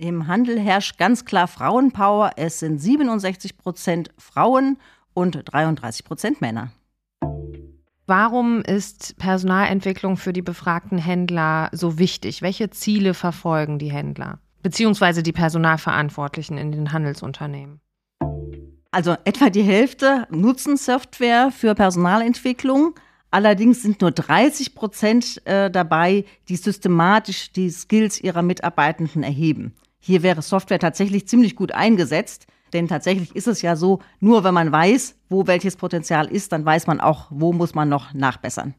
Im Handel herrscht ganz klar Frauenpower. Es sind 67 Prozent Frauen und 33 Prozent Männer. Warum ist Personalentwicklung für die befragten Händler so wichtig? Welche Ziele verfolgen die Händler? Beziehungsweise die Personalverantwortlichen in den Handelsunternehmen? Also etwa die Hälfte nutzen Software für Personalentwicklung. Allerdings sind nur 30 Prozent äh, dabei, die systematisch die Skills ihrer Mitarbeitenden erheben. Hier wäre Software tatsächlich ziemlich gut eingesetzt, denn tatsächlich ist es ja so, nur wenn man weiß, wo welches Potenzial ist, dann weiß man auch, wo muss man noch nachbessern.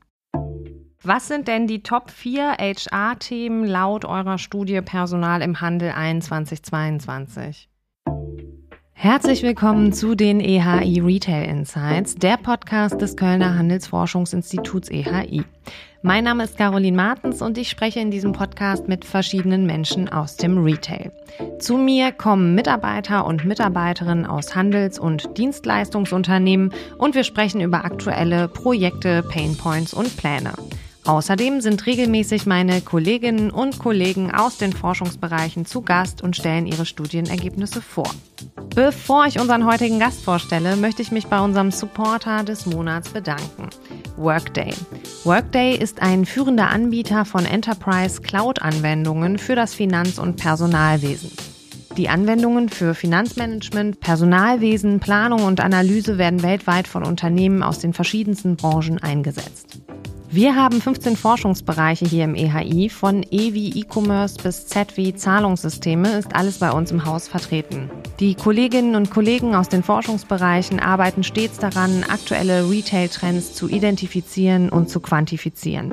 Was sind denn die Top 4 HR-Themen laut eurer Studie Personal im Handel 2122? Herzlich willkommen zu den EHI Retail Insights, der Podcast des Kölner Handelsforschungsinstituts EHI. Mein Name ist Caroline Martens und ich spreche in diesem Podcast mit verschiedenen Menschen aus dem Retail. Zu mir kommen Mitarbeiter und Mitarbeiterinnen aus Handels- und Dienstleistungsunternehmen und wir sprechen über aktuelle Projekte, Painpoints und Pläne. Außerdem sind regelmäßig meine Kolleginnen und Kollegen aus den Forschungsbereichen zu Gast und stellen ihre Studienergebnisse vor. Bevor ich unseren heutigen Gast vorstelle, möchte ich mich bei unserem Supporter des Monats bedanken. Workday. Workday ist ein führender Anbieter von Enterprise Cloud-Anwendungen für das Finanz- und Personalwesen. Die Anwendungen für Finanzmanagement, Personalwesen, Planung und Analyse werden weltweit von Unternehmen aus den verschiedensten Branchen eingesetzt. Wir haben 15 Forschungsbereiche hier im EHI. Von E wie E-Commerce bis Z wie Zahlungssysteme ist alles bei uns im Haus vertreten. Die Kolleginnen und Kollegen aus den Forschungsbereichen arbeiten stets daran, aktuelle Retail-Trends zu identifizieren und zu quantifizieren.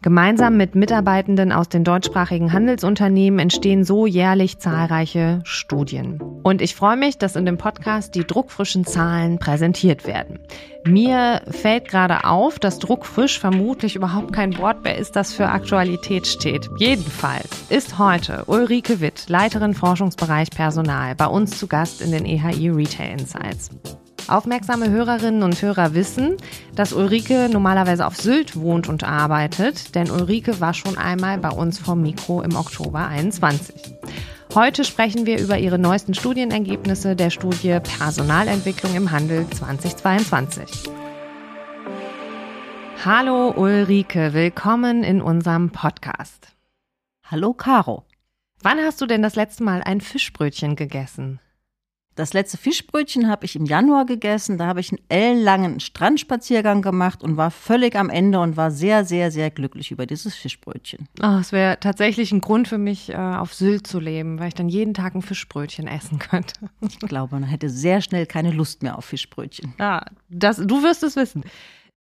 Gemeinsam mit Mitarbeitenden aus den deutschsprachigen Handelsunternehmen entstehen so jährlich zahlreiche Studien. Und ich freue mich, dass in dem Podcast die druckfrischen Zahlen präsentiert werden. Mir fällt gerade auf, dass druckfrisch vermutlich überhaupt kein Wort mehr ist, das für Aktualität steht. Jedenfalls ist heute Ulrike Witt, Leiterin Forschungsbereich Personal, bei uns zu Gast in den EHI Retail Insights. Aufmerksame Hörerinnen und Hörer wissen, dass Ulrike normalerweise auf Sylt wohnt und arbeitet, denn Ulrike war schon einmal bei uns vom Mikro im Oktober 21. Heute sprechen wir über ihre neuesten Studienergebnisse der Studie Personalentwicklung im Handel 2022. Hallo Ulrike, willkommen in unserem Podcast. Hallo Caro. Wann hast du denn das letzte Mal ein Fischbrötchen gegessen? Das letzte Fischbrötchen habe ich im Januar gegessen. Da habe ich einen ellenlangen Strandspaziergang gemacht und war völlig am Ende und war sehr, sehr, sehr glücklich über dieses Fischbrötchen. Oh, es wäre tatsächlich ein Grund für mich, äh, auf Sylt zu leben, weil ich dann jeden Tag ein Fischbrötchen essen könnte. Ich glaube, man hätte sehr schnell keine Lust mehr auf Fischbrötchen. Ja, das, du wirst es wissen.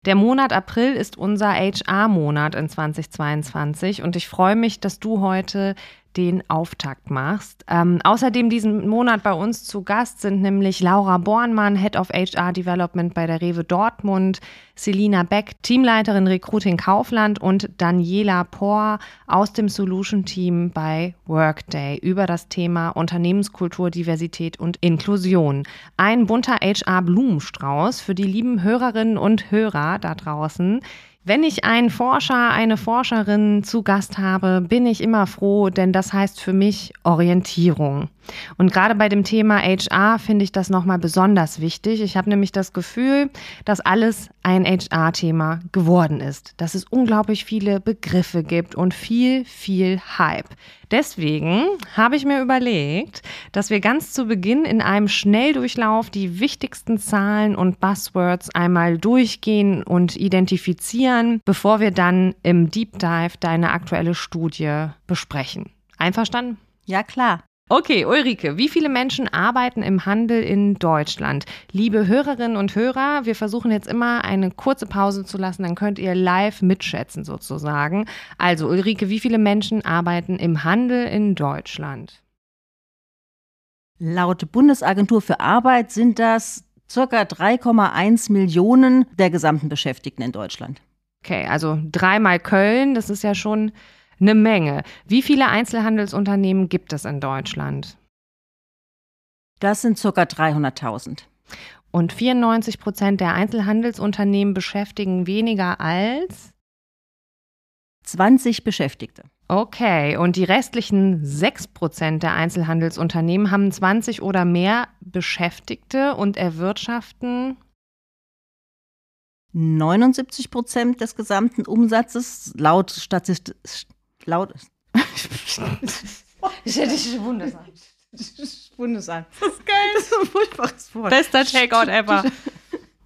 Der Monat April ist unser HR-Monat in 2022 und ich freue mich, dass du heute den Auftakt machst. Ähm, außerdem diesen Monat bei uns zu Gast sind nämlich Laura Bornmann, Head of HR Development bei der Rewe Dortmund, Selina Beck, Teamleiterin Recruiting Kaufland und Daniela Pohr aus dem Solution Team bei Workday über das Thema Unternehmenskultur, Diversität und Inklusion. Ein bunter HR-Blumenstrauß für die lieben Hörerinnen und Hörer da draußen. Wenn ich einen Forscher, eine Forscherin zu Gast habe, bin ich immer froh, denn das heißt für mich Orientierung. Und gerade bei dem Thema HR finde ich das nochmal besonders wichtig. Ich habe nämlich das Gefühl, dass alles ein HR-Thema geworden ist, dass es unglaublich viele Begriffe gibt und viel, viel Hype. Deswegen habe ich mir überlegt, dass wir ganz zu Beginn in einem Schnelldurchlauf die wichtigsten Zahlen und Buzzwords einmal durchgehen und identifizieren, bevor wir dann im Deep Dive deine aktuelle Studie besprechen. Einverstanden? Ja, klar. Okay, Ulrike, wie viele Menschen arbeiten im Handel in Deutschland? Liebe Hörerinnen und Hörer, wir versuchen jetzt immer eine kurze Pause zu lassen, dann könnt ihr live mitschätzen sozusagen. Also Ulrike, wie viele Menschen arbeiten im Handel in Deutschland? Laut Bundesagentur für Arbeit sind das circa 3,1 Millionen der gesamten Beschäftigten in Deutschland. Okay, also dreimal Köln, das ist ja schon eine Menge. Wie viele Einzelhandelsunternehmen gibt es in Deutschland? Das sind ca. 300.000. Und 94 Prozent der Einzelhandelsunternehmen beschäftigen weniger als 20 Beschäftigte. Okay, und die restlichen 6 Prozent der Einzelhandelsunternehmen haben 20 oder mehr Beschäftigte und erwirtschaften 79 Prozent des gesamten Umsatzes laut Statist laut Ich hätte dich Bundesamt. Bundesamt. Das ist geil. Das ist ein furchtbares Wort. Bester Takeout ever.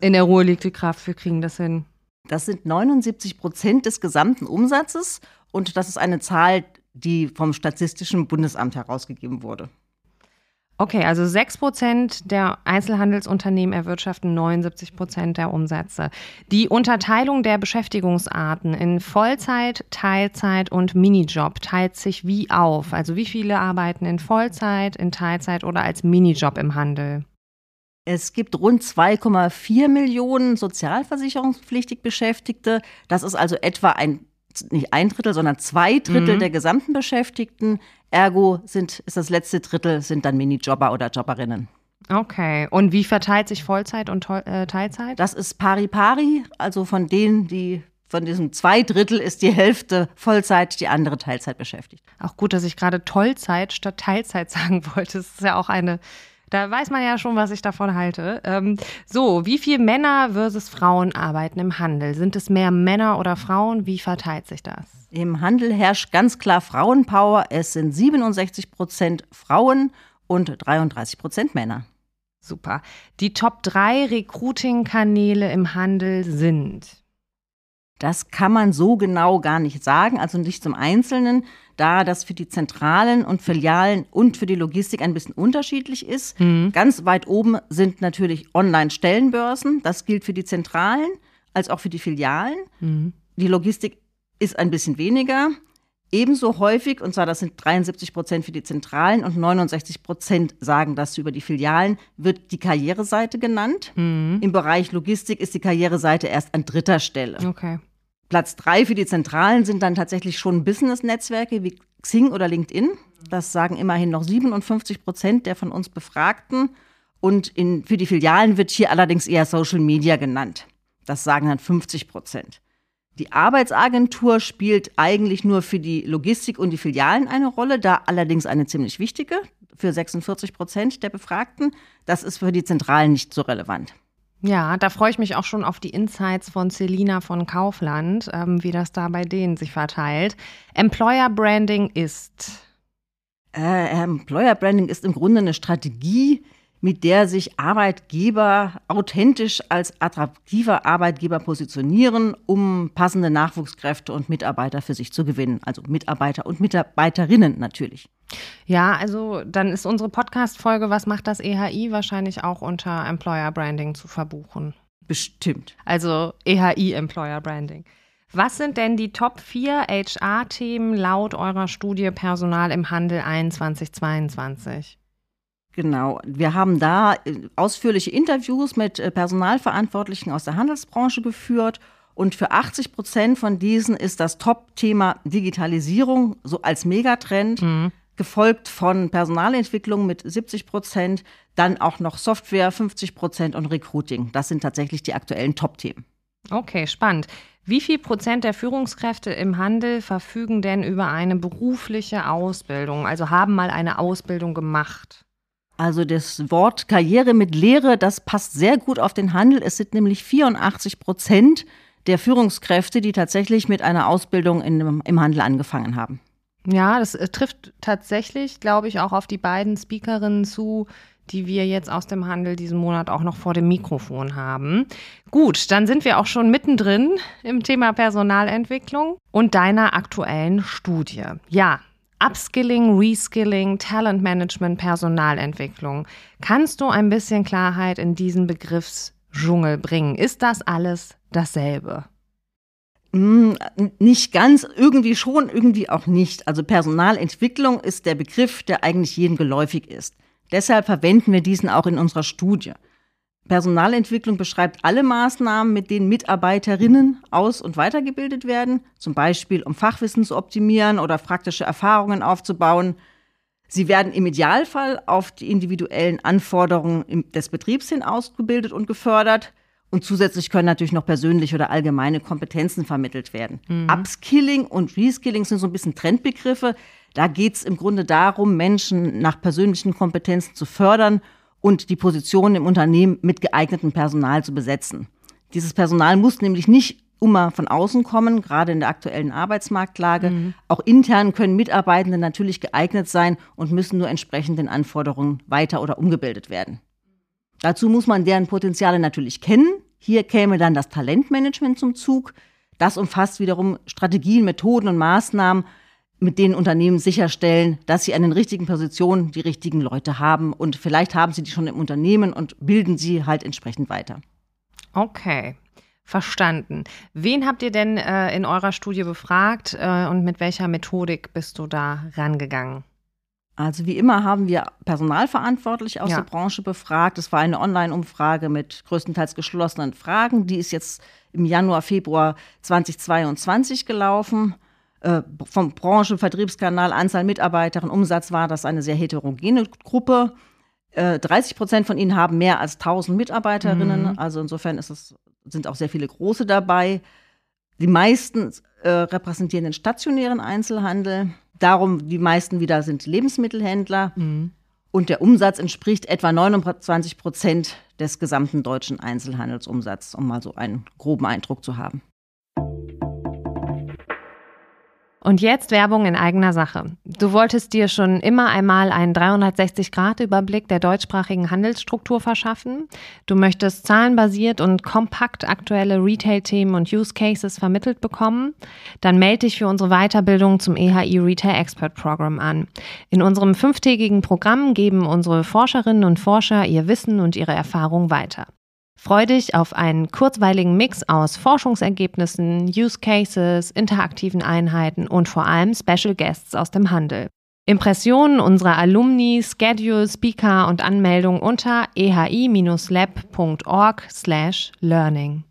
In der Ruhe liegt die Kraft, wir kriegen das hin. Das sind 79 Prozent des gesamten Umsatzes und das ist eine Zahl, die vom Statistischen Bundesamt herausgegeben wurde. Okay, also 6 Prozent der Einzelhandelsunternehmen erwirtschaften 79 Prozent der Umsätze. Die Unterteilung der Beschäftigungsarten in Vollzeit, Teilzeit und Minijob teilt sich wie auf? Also wie viele arbeiten in Vollzeit, in Teilzeit oder als Minijob im Handel? Es gibt rund 2,4 Millionen sozialversicherungspflichtig Beschäftigte. Das ist also etwa ein, nicht ein Drittel, sondern zwei Drittel Mhm. der gesamten Beschäftigten. Ergo sind, ist das letzte Drittel sind dann Minijobber oder Jobberinnen. Okay, und wie verteilt sich Vollzeit und äh, Teilzeit? Das ist pari pari, also von denen, die von diesem zwei Drittel ist die Hälfte Vollzeit, die andere Teilzeit beschäftigt. Auch gut, dass ich gerade Tollzeit statt Teilzeit sagen wollte. Das ist ja auch eine, da weiß man ja schon, was ich davon halte. Ähm, so, wie viel Männer versus Frauen arbeiten im Handel? Sind es mehr Männer oder Frauen? Wie verteilt sich das? Im Handel herrscht ganz klar Frauenpower. Es sind 67 Prozent Frauen und 33 Prozent Männer. Super. Die Top 3 Recruiting-Kanäle im Handel sind. Das kann man so genau gar nicht sagen, also nicht zum Einzelnen, da das für die Zentralen und Filialen und für die Logistik ein bisschen unterschiedlich ist. Ganz weit oben sind natürlich Online-Stellenbörsen. Das gilt für die Zentralen als auch für die Filialen. Die Logistik ist ein bisschen weniger. Ebenso häufig, und zwar das sind 73 Prozent für die Zentralen und 69 Prozent sagen das über die Filialen, wird die Karriereseite genannt. Im Bereich Logistik ist die Karriereseite erst an dritter Stelle. Okay. Platz drei für die Zentralen sind dann tatsächlich schon Business-Netzwerke wie Xing oder LinkedIn. Das sagen immerhin noch 57 Prozent der von uns Befragten. Und in, für die Filialen wird hier allerdings eher Social Media genannt. Das sagen dann 50 Prozent. Die Arbeitsagentur spielt eigentlich nur für die Logistik und die Filialen eine Rolle, da allerdings eine ziemlich wichtige, für 46 Prozent der Befragten. Das ist für die Zentralen nicht so relevant. Ja, da freue ich mich auch schon auf die Insights von Selina von Kaufland, ähm, wie das da bei denen sich verteilt. Employer Branding ist. Äh, Employer Branding ist im Grunde eine Strategie, mit der sich Arbeitgeber authentisch als attraktiver Arbeitgeber positionieren, um passende Nachwuchskräfte und Mitarbeiter für sich zu gewinnen. Also Mitarbeiter und Mitarbeiterinnen natürlich. Ja, also dann ist unsere Podcast-Folge Was macht das EHI wahrscheinlich auch unter Employer Branding zu verbuchen. Bestimmt. Also EHI Employer Branding. Was sind denn die Top 4 HR-Themen laut eurer Studie Personal im Handel 2122? Genau. Wir haben da äh, ausführliche Interviews mit äh, Personalverantwortlichen aus der Handelsbranche geführt. Und für 80 Prozent von diesen ist das Top-Thema Digitalisierung so als Megatrend, gefolgt von Personalentwicklung mit 70 Prozent, dann auch noch Software 50 Prozent und Recruiting. Das sind tatsächlich die aktuellen Top-Themen. Okay, spannend. Wie viel Prozent der Führungskräfte im Handel verfügen denn über eine berufliche Ausbildung, also haben mal eine Ausbildung gemacht? Also das Wort Karriere mit Lehre, das passt sehr gut auf den Handel. Es sind nämlich 84 Prozent der Führungskräfte, die tatsächlich mit einer Ausbildung in, im Handel angefangen haben. Ja, das äh, trifft tatsächlich, glaube ich, auch auf die beiden Speakerinnen zu, die wir jetzt aus dem Handel diesen Monat auch noch vor dem Mikrofon haben. Gut, dann sind wir auch schon mittendrin im Thema Personalentwicklung und deiner aktuellen Studie. Ja, Upskilling, Reskilling, Talentmanagement, Personalentwicklung. Kannst du ein bisschen Klarheit in diesen Begriffsdschungel bringen? Ist das alles dasselbe? Hm, nicht ganz, irgendwie schon, irgendwie auch nicht. Also Personalentwicklung ist der Begriff, der eigentlich jedem geläufig ist. Deshalb verwenden wir diesen auch in unserer Studie. Personalentwicklung beschreibt alle Maßnahmen, mit denen Mitarbeiterinnen aus- und weitergebildet werden, zum Beispiel um Fachwissen zu optimieren oder praktische Erfahrungen aufzubauen. Sie werden im Idealfall auf die individuellen Anforderungen des Betriebs hin ausgebildet und gefördert. Und zusätzlich können natürlich noch persönliche oder allgemeine Kompetenzen vermittelt werden. Mhm. Upskilling und Reskilling sind so ein bisschen Trendbegriffe. Da geht es im Grunde darum, Menschen nach persönlichen Kompetenzen zu fördern und die Positionen im Unternehmen mit geeignetem Personal zu besetzen. Dieses Personal muss nämlich nicht immer von außen kommen, gerade in der aktuellen Arbeitsmarktlage. Mhm. Auch intern können Mitarbeitende natürlich geeignet sein und müssen nur entsprechend den Anforderungen weiter oder umgebildet werden. Dazu muss man deren Potenziale natürlich kennen. Hier käme dann das Talentmanagement zum Zug. Das umfasst wiederum Strategien, Methoden und Maßnahmen, mit denen Unternehmen sicherstellen, dass sie an den richtigen Positionen die richtigen Leute haben. Und vielleicht haben sie die schon im Unternehmen und bilden sie halt entsprechend weiter. Okay. Verstanden. Wen habt ihr denn äh, in eurer Studie befragt äh, und mit welcher Methodik bist du da rangegangen? Also wie immer haben wir Personalverantwortliche aus ja. der Branche befragt. Es war eine Online-Umfrage mit größtenteils geschlossenen Fragen. Die ist jetzt im Januar, Februar 2022 gelaufen. Äh, vom Branchen, Vertriebskanal, Anzahl Mitarbeiterinnen, Umsatz war das eine sehr heterogene Gruppe. Äh, 30 Prozent von ihnen haben mehr als 1000 Mitarbeiterinnen. Mhm. Also insofern es, sind auch sehr viele große dabei. Die meisten äh, repräsentieren den stationären Einzelhandel. Darum, die meisten wieder sind Lebensmittelhändler. Mhm. Und der Umsatz entspricht etwa 29 Prozent des gesamten deutschen Einzelhandelsumsatzes, um mal so einen groben Eindruck zu haben. Und jetzt Werbung in eigener Sache. Du wolltest dir schon immer einmal einen 360-Grad-Überblick der deutschsprachigen Handelsstruktur verschaffen. Du möchtest zahlenbasiert und kompakt aktuelle Retail-Themen und Use Cases vermittelt bekommen. Dann melde dich für unsere Weiterbildung zum EHI Retail Expert Program an. In unserem fünftägigen Programm geben unsere Forscherinnen und Forscher ihr Wissen und ihre Erfahrung weiter. Freu dich auf einen kurzweiligen Mix aus Forschungsergebnissen, Use Cases, interaktiven Einheiten und vor allem Special Guests aus dem Handel. Impressionen unserer Alumni, Schedule, Speaker und Anmeldung unter ehi-lab.org/learning.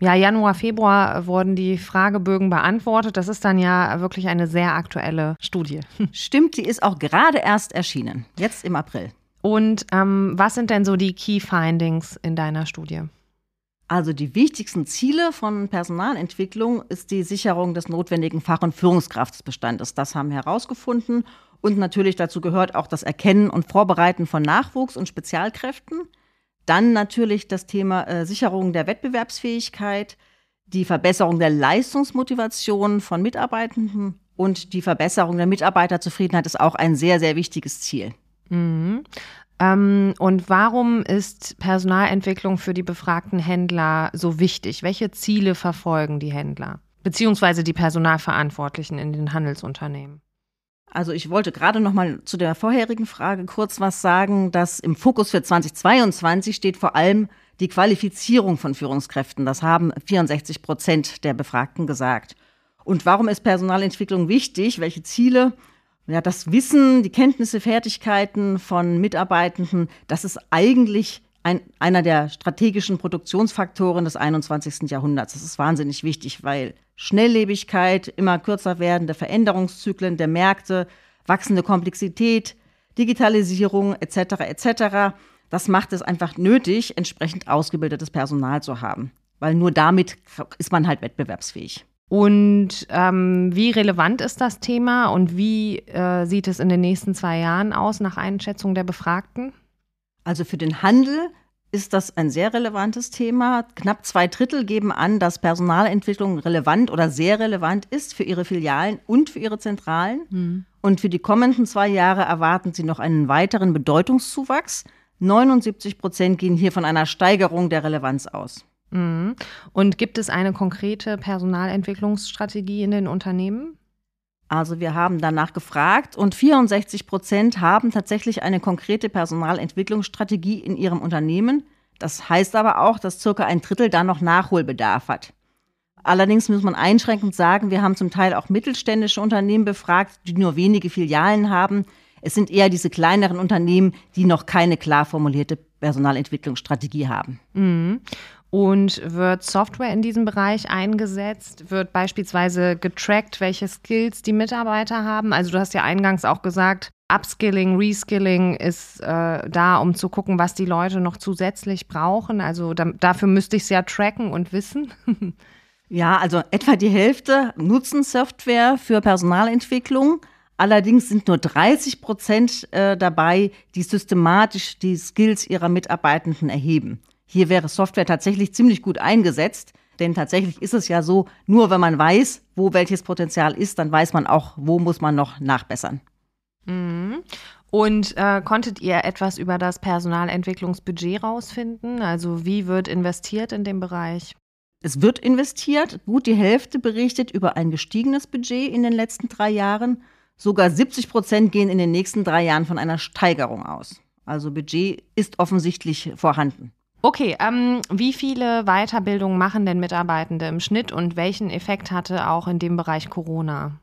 Ja, Januar, Februar wurden die Fragebögen beantwortet. Das ist dann ja wirklich eine sehr aktuelle Studie. Stimmt, die ist auch gerade erst erschienen, jetzt im April. Und ähm, was sind denn so die Key Findings in deiner Studie? Also die wichtigsten Ziele von Personalentwicklung ist die Sicherung des notwendigen Fach- und Führungskraftsbestandes. Das haben wir herausgefunden. Und natürlich dazu gehört auch das Erkennen und Vorbereiten von Nachwuchs und Spezialkräften. Dann natürlich das Thema äh, Sicherung der Wettbewerbsfähigkeit, die Verbesserung der Leistungsmotivation von Mitarbeitenden und die Verbesserung der Mitarbeiterzufriedenheit ist auch ein sehr, sehr wichtiges Ziel. Mhm. Ähm, und warum ist Personalentwicklung für die befragten Händler so wichtig? Welche Ziele verfolgen die Händler? Beziehungsweise die Personalverantwortlichen in den Handelsunternehmen? Also ich wollte gerade noch mal zu der vorherigen Frage kurz was sagen, dass im Fokus für 2022 steht vor allem die Qualifizierung von Führungskräften. Das haben 64 Prozent der Befragten gesagt. Und warum ist Personalentwicklung wichtig? Welche Ziele ja, das Wissen, die Kenntnisse, Fertigkeiten von Mitarbeitenden, das ist eigentlich ein, einer der strategischen Produktionsfaktoren des 21. Jahrhunderts. Das ist wahnsinnig wichtig, weil Schnelllebigkeit, immer kürzer werdende Veränderungszyklen der Märkte, wachsende Komplexität, Digitalisierung etc. etc. Das macht es einfach nötig, entsprechend ausgebildetes Personal zu haben, weil nur damit ist man halt wettbewerbsfähig. Und ähm, wie relevant ist das Thema und wie äh, sieht es in den nächsten zwei Jahren aus nach Einschätzung der Befragten? Also für den Handel ist das ein sehr relevantes Thema. Knapp zwei Drittel geben an, dass Personalentwicklung relevant oder sehr relevant ist für ihre Filialen und für ihre Zentralen. Mhm. Und für die kommenden zwei Jahre erwarten sie noch einen weiteren Bedeutungszuwachs. 79 Prozent gehen hier von einer Steigerung der Relevanz aus. Mhm. Und gibt es eine konkrete Personalentwicklungsstrategie in den Unternehmen? Also wir haben danach gefragt und 64 Prozent haben tatsächlich eine konkrete Personalentwicklungsstrategie in ihrem Unternehmen. Das heißt aber auch, dass circa ein Drittel da noch Nachholbedarf hat. Allerdings muss man einschränkend sagen, wir haben zum Teil auch mittelständische Unternehmen befragt, die nur wenige Filialen haben. Es sind eher diese kleineren Unternehmen, die noch keine klar formulierte Personalentwicklungsstrategie haben. Mhm. Und wird Software in diesem Bereich eingesetzt? Wird beispielsweise getrackt, welche Skills die Mitarbeiter haben? Also du hast ja eingangs auch gesagt, Upskilling, Reskilling ist äh, da, um zu gucken, was die Leute noch zusätzlich brauchen. Also da, dafür müsste ich es ja tracken und wissen. ja, also etwa die Hälfte nutzen Software für Personalentwicklung. Allerdings sind nur 30 Prozent äh, dabei, die systematisch die Skills ihrer Mitarbeitenden erheben. Hier wäre Software tatsächlich ziemlich gut eingesetzt, denn tatsächlich ist es ja so, nur wenn man weiß, wo welches Potenzial ist, dann weiß man auch, wo muss man noch nachbessern. Mhm. Und äh, konntet ihr etwas über das Personalentwicklungsbudget rausfinden? Also wie wird investiert in dem Bereich? Es wird investiert. Gut die Hälfte berichtet über ein gestiegenes Budget in den letzten drei Jahren. Sogar 70 Prozent gehen in den nächsten drei Jahren von einer Steigerung aus. Also Budget ist offensichtlich vorhanden. Okay, ähm, wie viele Weiterbildungen machen denn Mitarbeitende im Schnitt und welchen Effekt hatte auch in dem Bereich Corona?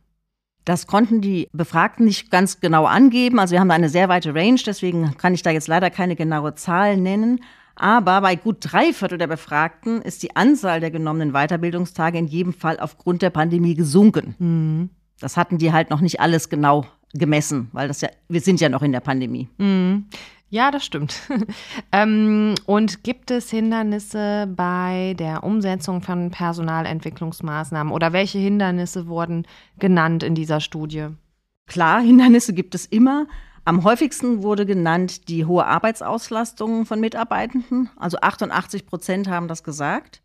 Das konnten die Befragten nicht ganz genau angeben. Also wir haben da eine sehr weite Range, deswegen kann ich da jetzt leider keine genaue Zahl nennen. Aber bei gut drei Viertel der Befragten ist die Anzahl der genommenen Weiterbildungstage in jedem Fall aufgrund der Pandemie gesunken. Mhm. Das hatten die halt noch nicht alles genau gemessen, weil das ja, wir sind ja noch in der Pandemie. Mhm. Ja, das stimmt. ähm, und gibt es Hindernisse bei der Umsetzung von Personalentwicklungsmaßnahmen oder welche Hindernisse wurden genannt in dieser Studie? Klar, Hindernisse gibt es immer. Am häufigsten wurde genannt die hohe Arbeitsauslastung von Mitarbeitenden. Also 88 Prozent haben das gesagt.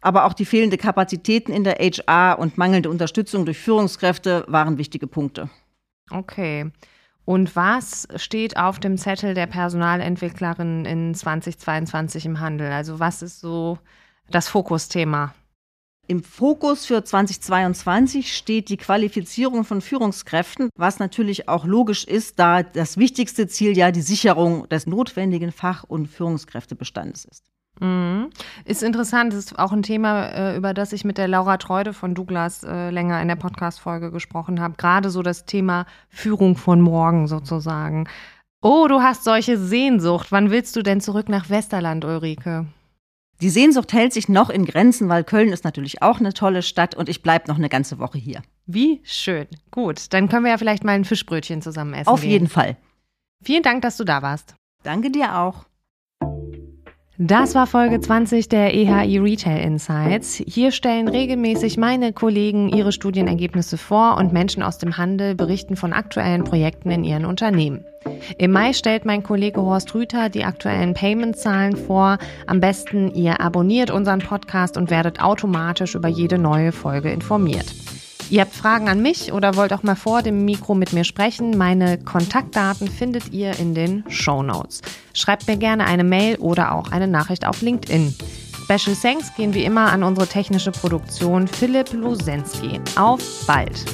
Aber auch die fehlende Kapazitäten in der HR und mangelnde Unterstützung durch Führungskräfte waren wichtige Punkte. Okay. Und was steht auf dem Zettel der Personalentwicklerin in 2022 im Handel? Also was ist so das Fokusthema? Im Fokus für 2022 steht die Qualifizierung von Führungskräften, was natürlich auch logisch ist, da das wichtigste Ziel ja die Sicherung des notwendigen Fach- und Führungskräftebestandes ist. Mhm. Ist interessant, ist auch ein Thema, äh, über das ich mit der Laura Treude von Douglas äh, länger in der Podcast-Folge gesprochen habe. Gerade so das Thema Führung von morgen sozusagen. Oh, du hast solche Sehnsucht. Wann willst du denn zurück nach Westerland, Ulrike? Die Sehnsucht hält sich noch in Grenzen, weil Köln ist natürlich auch eine tolle Stadt und ich bleibe noch eine ganze Woche hier. Wie schön. Gut, dann können wir ja vielleicht mal ein Fischbrötchen zusammen essen. Auf gehen. jeden Fall. Vielen Dank, dass du da warst. Danke dir auch. Das war Folge 20 der EHI Retail Insights. Hier stellen regelmäßig meine Kollegen ihre Studienergebnisse vor und Menschen aus dem Handel berichten von aktuellen Projekten in ihren Unternehmen. Im Mai stellt mein Kollege Horst Rüther die aktuellen Payment-Zahlen vor. Am besten ihr abonniert unseren Podcast und werdet automatisch über jede neue Folge informiert. Ihr habt Fragen an mich oder wollt auch mal vor dem Mikro mit mir sprechen? Meine Kontaktdaten findet ihr in den Show Notes. Schreibt mir gerne eine Mail oder auch eine Nachricht auf LinkedIn. Special Thanks gehen wie immer an unsere technische Produktion Philipp Lusensky. Auf bald!